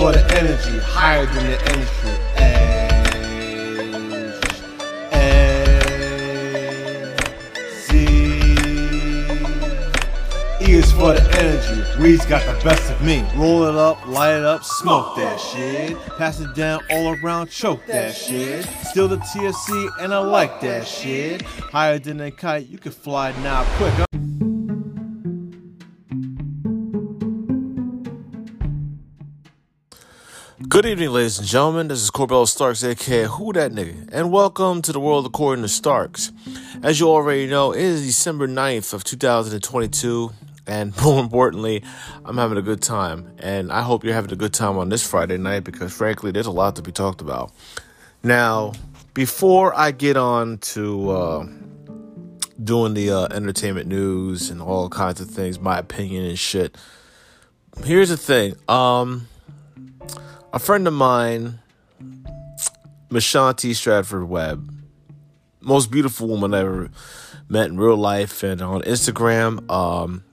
for the energy, higher than the industry. E is for the energy. Weed's got the best of me. Roll it up, light it up, smoke that shit. Pass it down all around, choke that shit. Still the TSC, and I like that shit. Higher than a kite, you can fly now quick. Good evening, ladies and gentlemen. This is Corbell Starks, aka Who That Nigga, and welcome to the world according to Starks. As you already know, it is December 9th of 2022, and more importantly, I'm having a good time. And I hope you're having a good time on this Friday night because, frankly, there's a lot to be talked about. Now, before I get on to uh, doing the uh, entertainment news and all kinds of things, my opinion and shit, here's the thing. Um, a friend of mine, Mashanti Stratford Webb, most beautiful woman I ever met in real life and on Instagram. Um,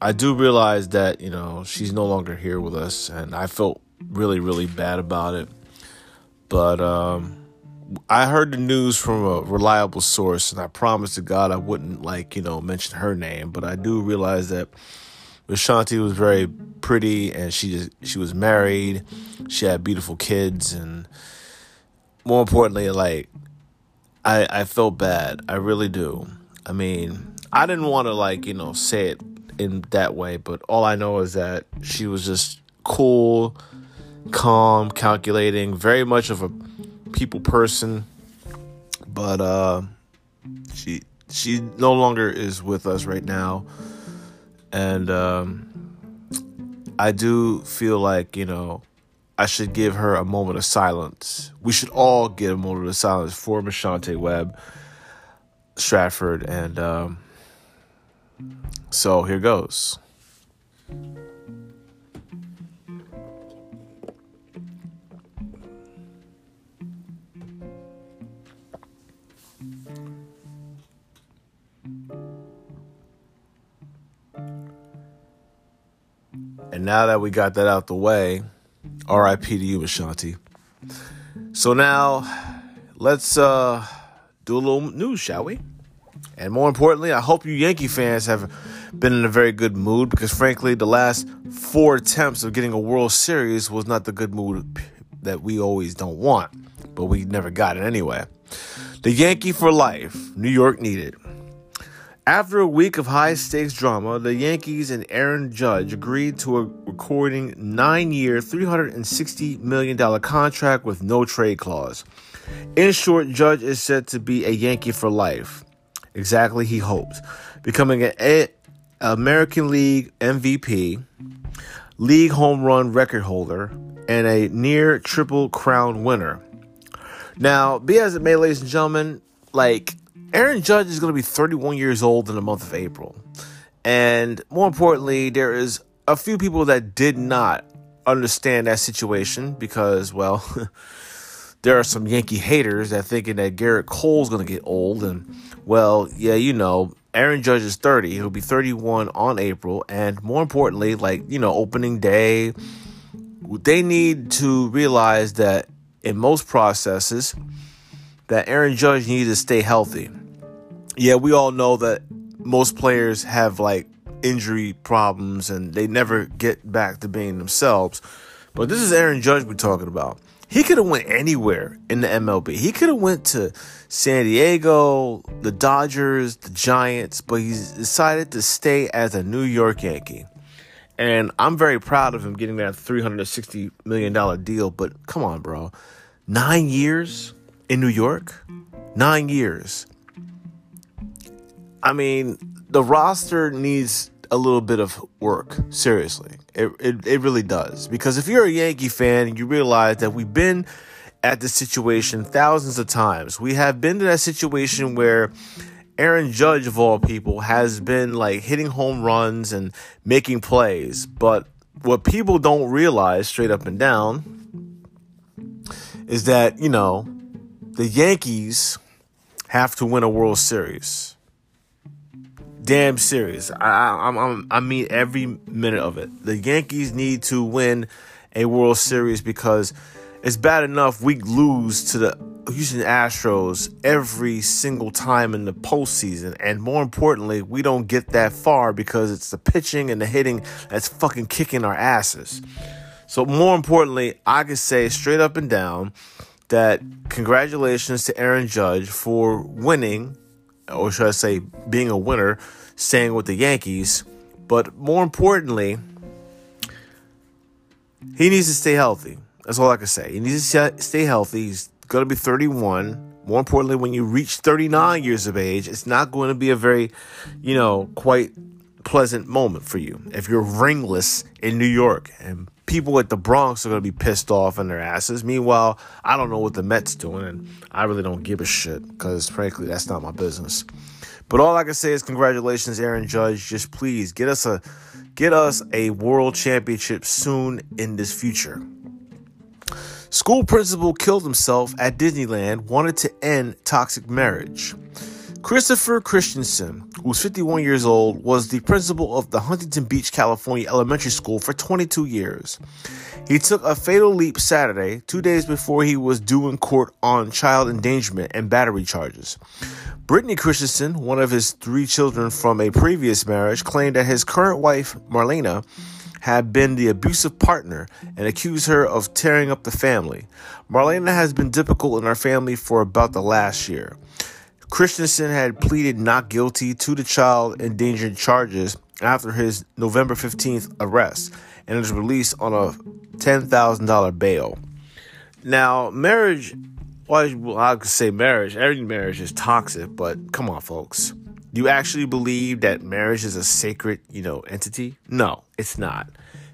I do realize that, you know, she's no longer here with us, and I felt really, really bad about it. But um, I heard the news from a reliable source, and I promised to God I wouldn't, like, you know, mention her name, but I do realize that Ashanti was very pretty and she just, she was married. She had beautiful kids and more importantly like I I felt bad. I really do. I mean, I didn't want to like, you know, say it in that way, but all I know is that she was just cool, calm, calculating, very much of a people person. But uh she she no longer is with us right now and um, I do feel like you know I should give her a moment of silence. We should all get a moment of silence for Mashante Webb, Stratford, and um, so here goes. And now that we got that out the way, RIP to you, Ashanti. So now let's uh, do a little news, shall we? And more importantly, I hope you Yankee fans have been in a very good mood because, frankly, the last four attempts of getting a World Series was not the good mood that we always don't want, but we never got it anyway. The Yankee for life, New York needed. After a week of high stakes drama, the Yankees and Aaron Judge agreed to a recording nine year, $360 million contract with no trade clause. In short, Judge is said to be a Yankee for life. Exactly, he hopes. Becoming an American League MVP, league home run record holder, and a near triple crown winner. Now, be as it may, ladies and gentlemen, like Aaron Judge is going to be 31 years old in the month of April. And more importantly, there is a few people that did not understand that situation because, well, there are some Yankee haters that thinking that Gerrit Cole's going to get old. And, well, yeah, you know, Aaron Judge is 30. He'll be 31 on April. And more importantly, like, you know, opening day, they need to realize that in most processes, that Aaron Judge needs to stay healthy yeah, we all know that most players have like injury problems and they never get back to being themselves. But this is Aaron Judge we're talking about. He could have went anywhere in the MLB. He could have went to San Diego, the Dodgers, the Giants, but he's decided to stay as a New York Yankee. And I'm very proud of him getting that $360 million deal. But come on, bro. Nine years in New York? Nine years. I mean, the roster needs a little bit of work. Seriously, it, it it really does. Because if you're a Yankee fan, you realize that we've been at this situation thousands of times. We have been to that situation where Aaron Judge, of all people, has been like hitting home runs and making plays. But what people don't realize, straight up and down, is that you know the Yankees have to win a World Series damn serious. I, I, I'm, I mean every minute of it. The Yankees need to win a World Series because it's bad enough we lose to the Houston Astros every single time in the postseason. And more importantly, we don't get that far because it's the pitching and the hitting that's fucking kicking our asses. So, more importantly, I can say straight up and down that congratulations to Aaron Judge for winning, or should I say, being a winner, staying with the Yankees. But more importantly, he needs to stay healthy. That's all I can say. He needs to stay healthy. He's going to be 31. More importantly, when you reach 39 years of age, it's not going to be a very, you know, quite pleasant moment for you if you're ringless in New York and people at the Bronx are going to be pissed off in their asses. Meanwhile, I don't know what the Mets doing, and I really don't give a shit because, frankly, that's not my business. But all I can say is congratulations, Aaron Judge. Just please get us a get us a world championship soon in this future. School principal killed himself at Disneyland, wanted to end toxic marriage. Christopher Christensen, who was 51 years old, was the principal of the Huntington Beach, California elementary school for 22 years. He took a fatal leap Saturday, two days before he was due in court on child endangerment and battery charges. Brittany Christensen, one of his three children from a previous marriage, claimed that his current wife, Marlena, had been the abusive partner and accused her of tearing up the family. Marlena has been difficult in our family for about the last year. Christensen had pleaded not guilty to the child endangerment charges after his November 15th arrest and was released on a $10,000 bail. Now, marriage, well, I could say marriage, every marriage is toxic, but come on, folks. Do you actually believe that marriage is a sacred, you know, entity? No, it's not.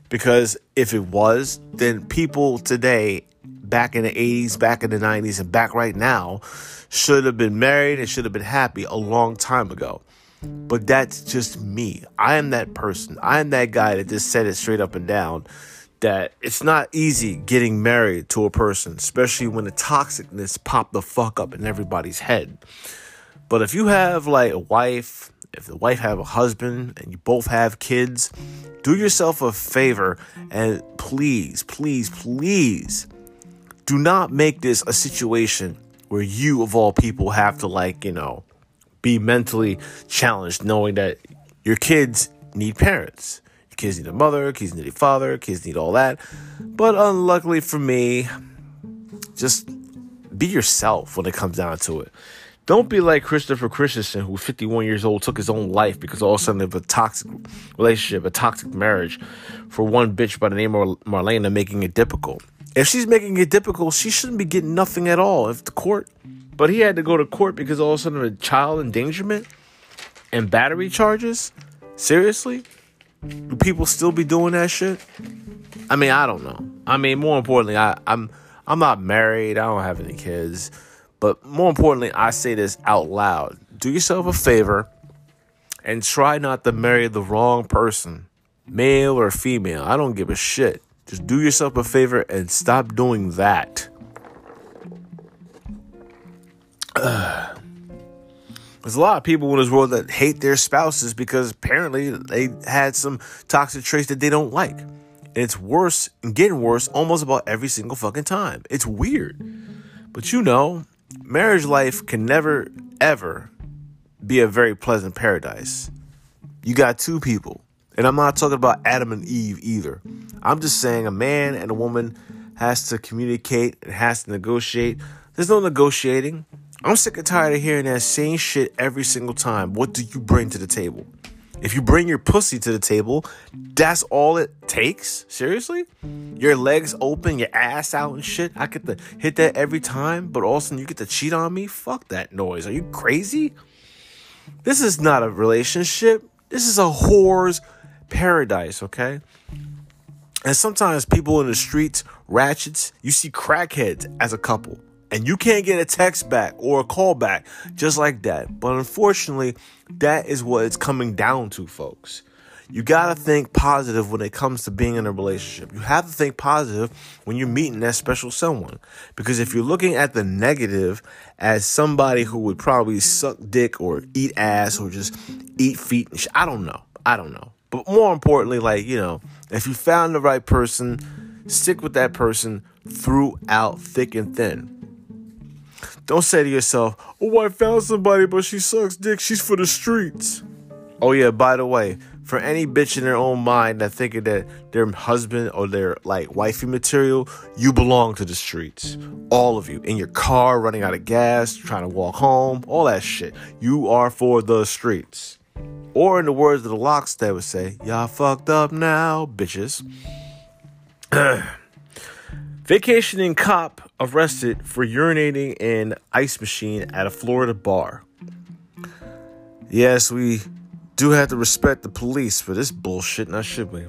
Because if it was, then people today, back in the 80s, back in the 90s, and back right now, should have been married and should have been happy a long time ago. But that's just me. I am that person. I am that guy that just said it straight up and down that it's not easy getting married to a person, especially when the toxicness pop the fuck up in everybody's head. But if you have like a wife, if the wife have a husband and you both have kids, do yourself a favor and please, please, please do not make this a situation where you of all people have to like, you know, be mentally challenged knowing that your kids need parents. Kids need a mother, kids need a father, kids need all that. But unluckily for me, just be yourself when it comes down to it. Don't be like Christopher Christensen, who 51 years old took his own life because all of a sudden of a toxic relationship, a toxic marriage, for one bitch by the name of Marlena making it difficult. If she's making it difficult, she shouldn't be getting nothing at all. If the court, but he had to go to court because all of a sudden of a child endangerment and battery charges. Seriously, do people still be doing that shit? I mean, I don't know. I mean, more importantly, I, I'm I'm not married. I don't have any kids. But more importantly, I say this out loud. Do yourself a favor and try not to marry the wrong person, male or female. I don't give a shit. Just do yourself a favor and stop doing that. There's a lot of people in this world that hate their spouses because apparently they had some toxic traits that they don't like. And it's worse and getting worse almost about every single fucking time. It's weird. But you know, marriage life can never, ever be a very pleasant paradise. You got two people. And I'm not talking about Adam and Eve either. I'm just saying a man and a woman has to communicate and has to negotiate. There's no negotiating. I'm sick and tired of hearing that same shit every single time. What do you bring to the table? If you bring your pussy to the table, that's all it takes? Seriously? Your legs open, your ass out and shit. I get to hit that every time, but all of a sudden you get to cheat on me? Fuck that noise. Are you crazy? This is not a relationship. This is a whore's paradise, okay? And sometimes people in the streets, ratchets, you see crackheads as a couple and you can't get a text back or a call back just like that. But unfortunately, that is what it's coming down to, folks. You got to think positive when it comes to being in a relationship. You have to think positive when you're meeting that special someone. Because if you're looking at the negative as somebody who would probably suck dick or eat ass or just eat feet, I don't know. I don't know. But more importantly, like, you know, if you found the right person, stick with that person throughout thick and thin. Don't say to yourself, Oh, I found somebody, but she sucks dick. She's for the streets. Oh, yeah, by the way, for any bitch in their own mind that thinking that their husband or their like wifey material, you belong to the streets. All of you. In your car, running out of gas, trying to walk home, all that shit. You are for the streets. Or in the words of the LOX, they would say, Y'all fucked up now, bitches. Vacationing cop arrested for urinating in ice machine at a Florida bar. Yes, we do have to respect the police for this bullshit, now should we?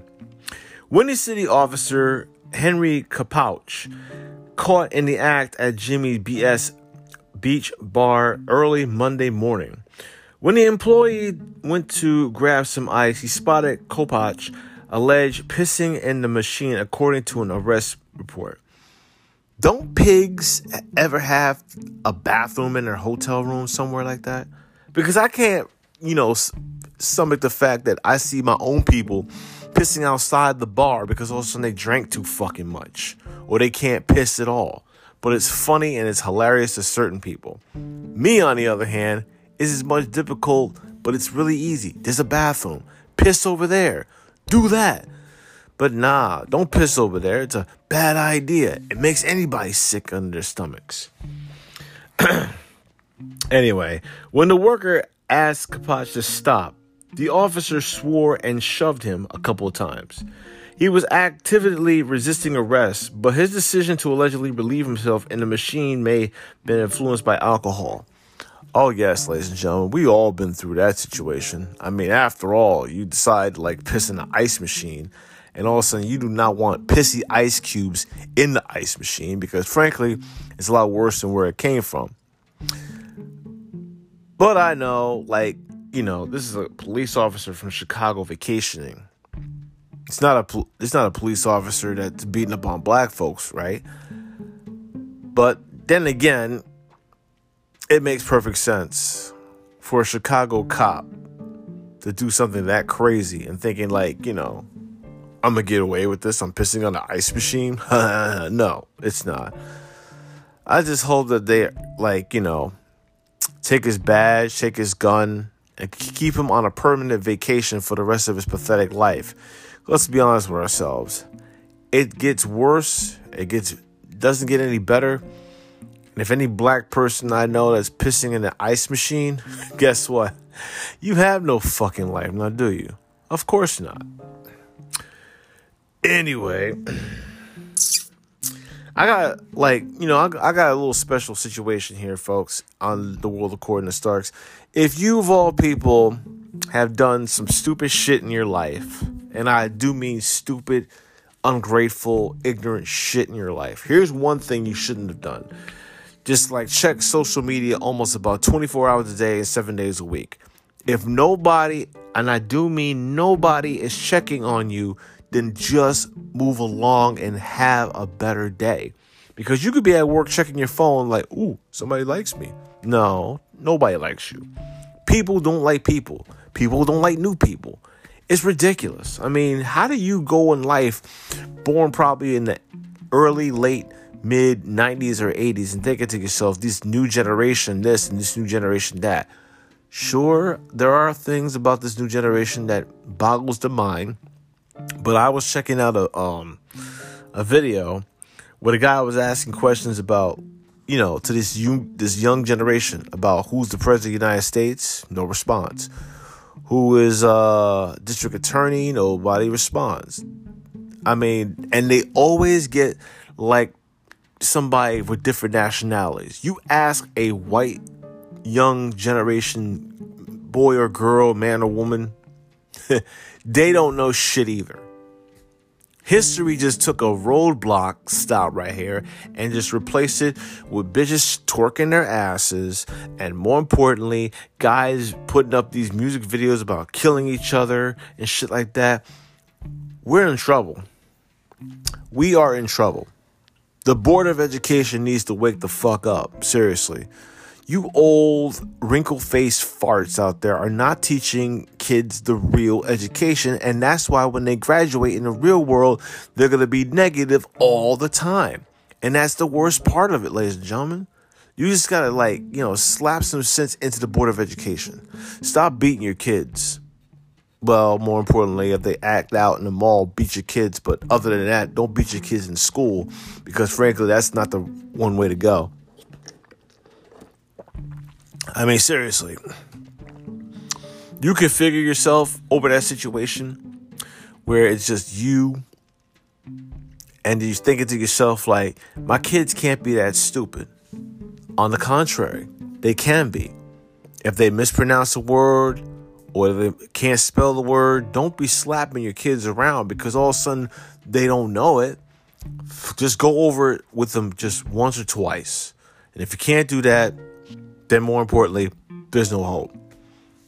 Windy City officer Henry Kopacz caught in the act at Jimmy B's Beach Bar early Monday morning. When the employee went to grab some ice, he spotted Kopacz alleged pissing in the machine, according to an arrest report. Don't pigs ever have a bathroom in their hotel room somewhere like that? Because I can't, you know, stomach the fact that I see my own people pissing outside the bar because all of a sudden they drank too fucking much or they can't piss at all. But it's funny and it's hilarious to certain people. Me, on the other hand, is as much difficult, but it's really easy. There's a bathroom. Piss over there. Do that. But nah, don't piss over there. It's a bad idea. It makes anybody sick under their stomachs. anyway, when the worker asked Kopacz to stop, the officer swore and shoved him a couple of times. He was actively resisting arrest, but his decision to allegedly relieve himself in the machine may have been influenced by alcohol. Oh, yes, ladies and gentlemen, we all been through that situation. I mean, after all, you decide to like piss in the ice machine, and all of a sudden you do not want pissy ice cubes in the ice machine because, frankly, it's a lot worse than where it came from. But I know, like, you know, this is a police officer from Chicago vacationing. It's not a it's not a police officer that's beating up on black folks, right? But then again, it makes perfect sense for a Chicago cop to do something that crazy and thinking like, you know, I'm gonna get away with this. I'm pissing on the ice machine. no, it's not. I just hope that they like, you know, take his badge, take his gun, and keep him on a permanent vacation for the rest of his pathetic life. Let's be honest with ourselves. It gets worse. It gets doesn't get any better and if any black person I know that's pissing in the ice machine, guess what? You have no fucking life, now do you? Of course not. Anyway, I got like you know I, I, got a little special situation here, folks, on the world according to Starks. If you of all people have done some stupid shit in your life, and I do mean stupid, ungrateful, ignorant shit in your life, here's one thing you shouldn't have done just like check social media almost about 24 hours a day and seven days a week. If nobody, and I do mean nobody, is checking on you, then just move along and have a better day. Because you could be at work checking your phone, like, ooh, somebody likes me. No, nobody likes you. People don't like people. People don't like new people. It's ridiculous. I mean, how do you go in life, born probably in the early, late mid 90s or 80s and thinking to yourself, this new generation, this and this new generation, that. Sure, there are things about this new generation that boggles the mind, but I was checking out a um a video where the guy was asking questions about, you know, to this you this young generation about who's the president of the United States, no response. Who is uh district attorney, nobody responds. I mean, and they always get like somebody with different nationalities. You ask a white young generation boy or girl, man or woman, they don't know shit either. History just took a roadblock stop right here and just replaced it with bitches twerking their asses and more importantly, guys putting up these music videos about killing each other and shit like that. We're in trouble. We are in trouble. The Board of Education needs to wake the fuck up. Seriously. You old wrinkle faced farts out there are not teaching kids the real education. And that's why when they graduate in the real world, they're going to be negative all the time. And that's the worst part of it, ladies and gentlemen. You just got to, like, you know, slap some sense into the Board of Education. Stop beating your kids. Well, more importantly, if they act out in the mall, beat your kids. But other than that, don't beat your kids in school because, frankly, that's not the one way to go. I mean, seriously. You can figure yourself over that situation where it's just you and you're thinking to yourself, like, my kids can't be that stupid. On the contrary, they can be. If they mispronounce a word or they can't spell the word, don't be slapping your kids around because all of a sudden they don't know it. Just go over it with them just once or twice. And if you can't do that, then more importantly, there's no hope.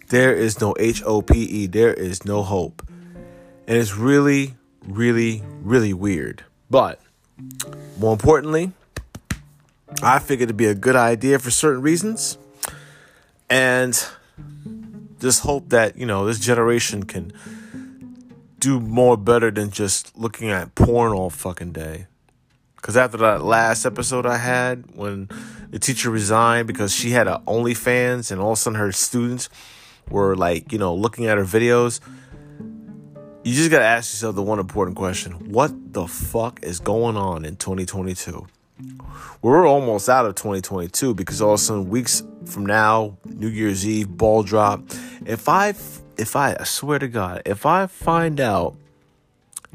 There is no H O P E. There is no hope. And it's really, really, really weird. But more importantly, I figured it'd be a good idea for certain reasons. And just hope that, you know, this generation can do more better than just looking at porn all fucking day. Because after that last episode I had, when the teacher resigned because she had a OnlyFans and all of a sudden her students were like, you know, looking at her videos, you just gotta ask yourself the one important question What the fuck is going on in 2022? We're almost out of 2022 because all of a sudden, weeks from now, New Year's Eve, ball drop. If I, if I, I swear to God, if I find out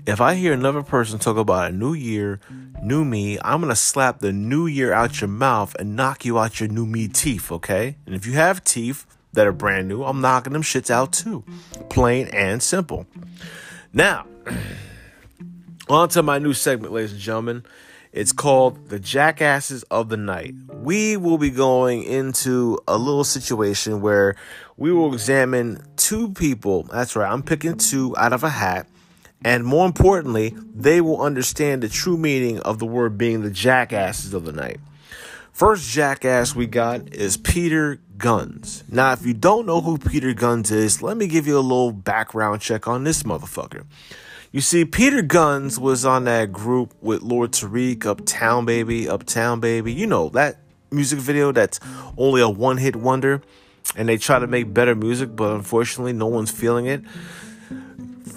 if I hear another person talk about a new year, new me, I'm gonna slap the new year out your mouth and knock you out your new me teeth, okay? And if you have teeth that are brand new, I'm knocking them shits out too. Plain and simple. Now, on to my new segment, ladies and gentlemen. It's called The Jackasses of the Night. We will be going into a little situation where we will examine two people. That's right, I'm picking two out of a hat and more importantly, they will understand the true meaning of the word being the jackasses of the night. First jackass we got is Peter Gunz. Now, if you don't know who Peter Gunz is, let me give you a little background check on this motherfucker. You see, Peter Gunz was on that group with Lord Tariq, Uptown Baby, Uptown Baby. You know, that music video that's only a one hit wonder. And they try to make better music, but unfortunately, no one's feeling it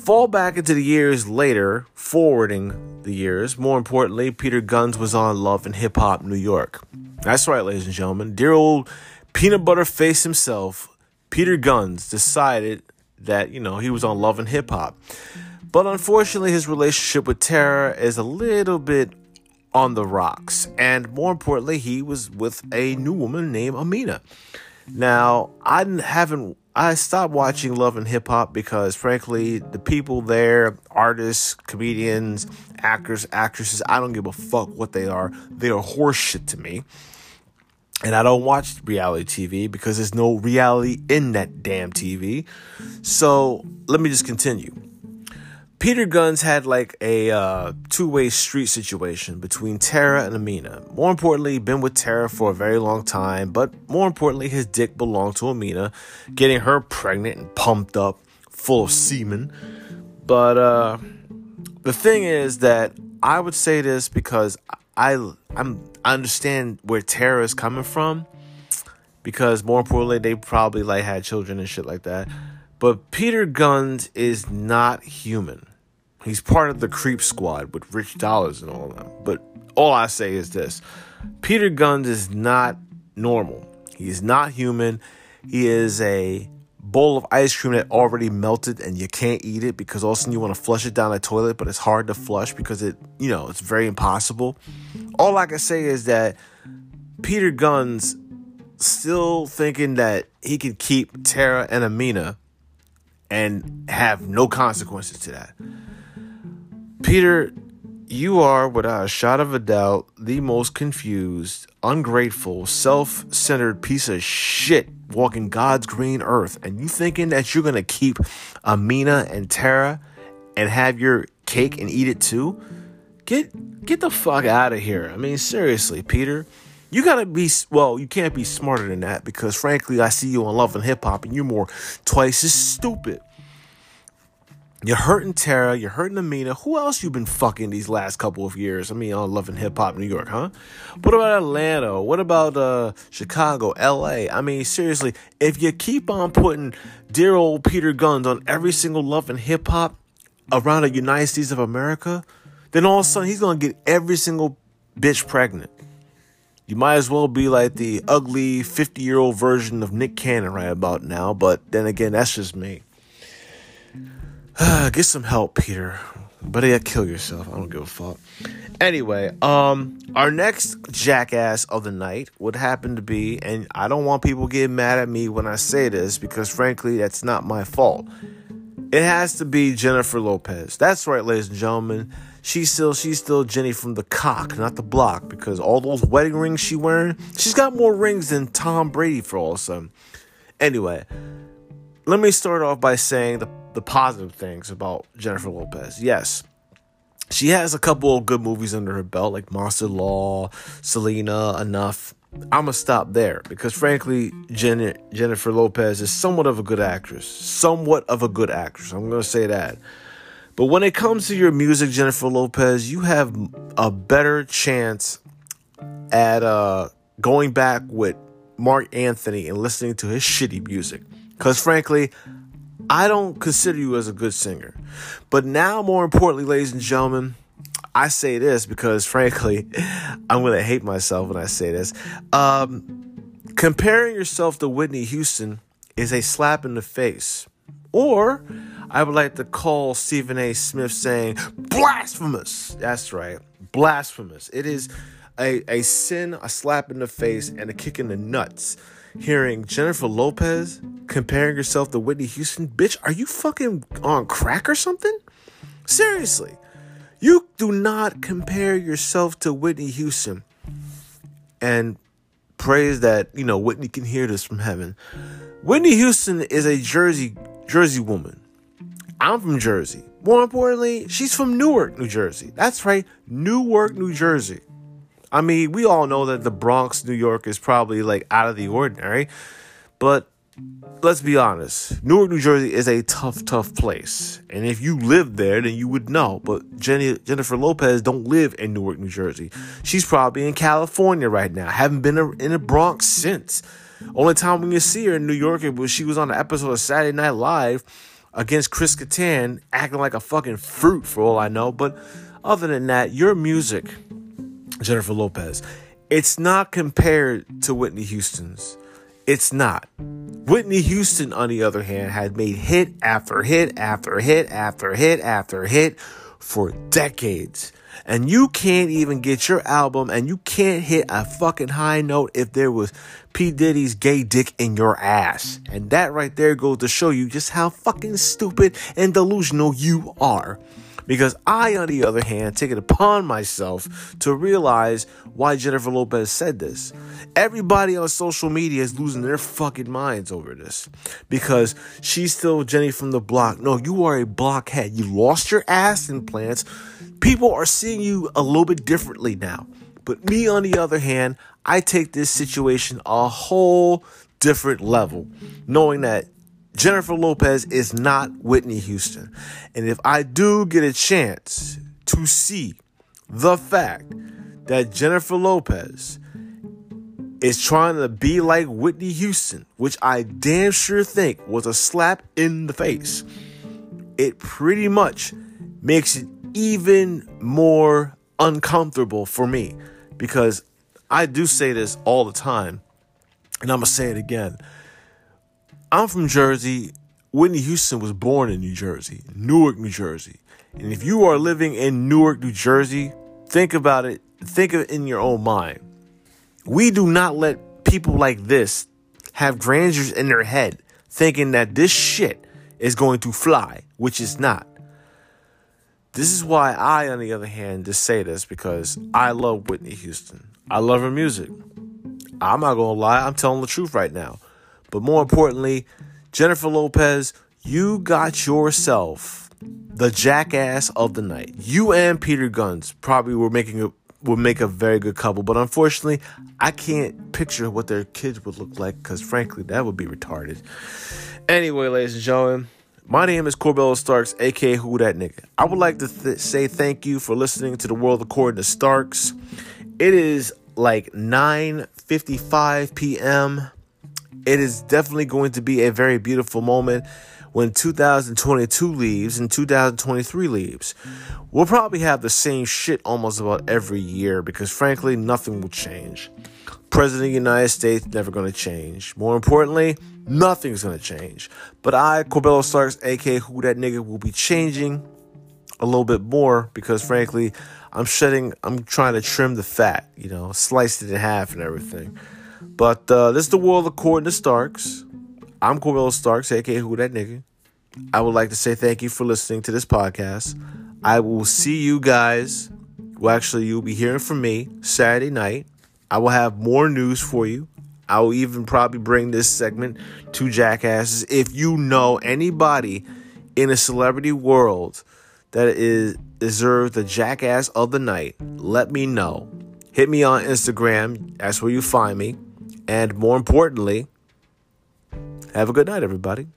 fall back into the years later, forwarding the years, more importantly, Peter Gunz was on Love and Hip Hop New York. That's right, ladies and gentlemen. Dear old peanut butter face himself, Peter Gunz, decided that, you know, he was on Love and Hip Hop. But unfortunately, his relationship with Tara is a little bit on the rocks. And more importantly, he was with a new woman named Amina. Now, I haven't I stopped watching Love and Hip Hop because, frankly, the people there, artists, comedians, actors, actresses, I don't give a fuck what they are. They are horseshit to me. And I don't watch reality TV because there's no reality in that damn TV. So let me just continue. Peter Gunz had like a uh, two way street situation between Tara and Amina. More importantly, been with Tara for a very long time, but more importantly, his dick belonged to Amina, getting her pregnant and pumped up, full of semen. But uh, the thing is that I would say this because I I'm I understand where Tara is coming from, because more importantly, they probably like had children and shit like that. But Peter Gunz is not human. He's part of the creep squad with Rich Dollaz and all that. But all I say is this Peter Gunz is not normal. He is not human. He is a bowl of ice cream that already melted and you can't eat it because all of a sudden you want to flush it down the toilet, but it's hard to flush because it, you know, it's very impossible. All I can say is that Peter Gunz still thinking that he can keep Tara and Amina and have no consequences to that. Peter, you are, without a shot of a doubt, the most confused, ungrateful, self centered piece of shit walking God's green earth. And you thinking that you're going to keep Amina and Tara and have your cake and eat it too? Get, get the fuck out of here. I mean, seriously, Peter. You gotta be well. You can't be smarter than that because, frankly, I see you on Love and Hip Hop, and you're more twice as stupid. You're hurting Tara. You're hurting Amina. Who else you been fucking these last couple of years? I mean, on Love and Hip Hop New York, huh? What about Atlanta? What about uh, Chicago, L.A.? I mean, seriously, if you keep on putting dear old Peter Gunz on every single Love Hip Hop around the United States of America, then all of a sudden he's gonna get every single bitch pregnant. You might as well be like the ugly 50 year old version of Nick Cannon right about now, but then again, that's just me. Get some help, Peter. But yeah, kill yourself. I don't give a fuck. Anyway, um, our next jackass of the night would happen to be, and I don't want people getting mad at me when I say this because frankly, that's not my fault. It has to be Jennifer Lopez. That's right, ladies and gentlemen. She's still she's still Jenny from the cock, not the block, because all those wedding rings she wearing, she's got more rings than Tom Brady for all of a sudden. Anyway, let me start off by saying the, the positive things about Jennifer Lopez. Yes, she has a couple of good movies under her belt, like Monster Law, Selena, Enough. I'm gonna stop there because, frankly, Jen- Jennifer Lopez is somewhat of a good actress. Somewhat of a good actress. I'm gonna say that. But when it comes to your music, Jennifer Lopez, you have a better chance at uh, going back with Marc Anthony and listening to his shitty music. Because frankly, I don't consider you as a good singer. But now, more importantly, ladies and gentlemen, I say this because frankly, I'm going to hate myself when I say this. Um, comparing yourself to Whitney Houston is a slap in the face. Or I would like to call Stephen A. Smith saying, blasphemous. That's right, blasphemous. It is a, a sin, a slap in the face, and a kick in the nuts. Hearing Jennifer Lopez comparing yourself to Whitney Houston, bitch, are you fucking on crack or something? Seriously, you do not compare yourself to Whitney Houston and praise that, you know, Whitney can hear this from heaven. Whitney Houston is a Jersey Jersey woman. I'm from Jersey. More importantly, she's from Newark, New Jersey. That's right, Newark, New Jersey. I mean, we all know that the Bronx, New York is probably like out of the ordinary, but let's be honest. Newark, New Jersey is a tough, tough place. And if you lived there, then you would know. But Jenny, Jennifer Lopez don't live in Newark, New Jersey. She's probably in California right now. Haven't been in the Bronx since. Only time when you see her in New York was she was on an episode of Saturday Night Live against Chris Kattan, acting like a fucking fruit for all I know. But other than that, your music, Jennifer Lopez, it's not compared to Whitney Houston's. It's not. Whitney Houston, on the other hand, had made hit after hit after hit after hit after hit for decades. And you can't even get your album and you can't hit a fucking high note if there was P. Diddy's gay dick in your ass. And that right there goes to show you just how fucking stupid and delusional you are. Because I, on the other hand, take it upon myself to realize why Jennifer Lopez said this. Everybody on social media is losing their fucking minds over this. Because she's still Jenny from the block. No, you are a blockhead. You lost your ass implants. People are seeing you a little bit differently now. But me, on the other hand, I take this situation a whole different level, knowing that Jennifer Lopez is not Whitney Houston. And if I do get a chance to see the fact that Jennifer Lopez is trying to be like Whitney Houston, which I damn sure think was a slap in the face, it pretty much makes it even more uncomfortable for me because I do say this all the time, and I'm gonna say it again. I'm from Jersey. Whitney Houston was born in New Jersey, Newark, New Jersey. And if you are living in Newark, New Jersey, think about it. Think of it in your own mind. We do not let people like this have grandeurs in their head thinking that this shit is going to fly, which is not. This is why I, on the other hand, just say this because I love Whitney Houston. I love her music. I'm not gonna lie, I'm telling the truth right now. But more importantly, Jennifer Lopez, you got yourself the jackass of the night. You and Peter Gunz probably were making a would make a very good couple. But unfortunately, I can't picture what their kids would look like because, frankly, that would be retarded. Anyway, ladies and gentlemen, my name is Corbello Starks, aka Who That Nigga. I would like to th- say thank you for listening to the World According to Starks. It is like 9:55 p.m. It is definitely going to be a very beautiful moment when 2022 leaves and 2023 leaves. We'll probably have the same shit almost about every year because frankly nothing will change. President of the United States never going to change. More importantly, nothing's going to change. But I, Corbello Starks, aka Who That Nigga, will be changing a little bit more because frankly, I'm shedding, I'm trying to trim the fat, you know, sliced it in half and everything. But uh, this is the world according to Starks. I'm Corbello Starks, aka Who That Nigga. I would like to say thank you for listening to this podcast. I will see you guys. Well, actually, you'll be hearing from me Saturday night. I will have more news for you. I will even probably bring this segment to jackasses. If you know anybody in a celebrity world that is deserves the jackass of the night, let me know. Hit me on Instagram. That's where you find me. And more importantly, have a good night, everybody.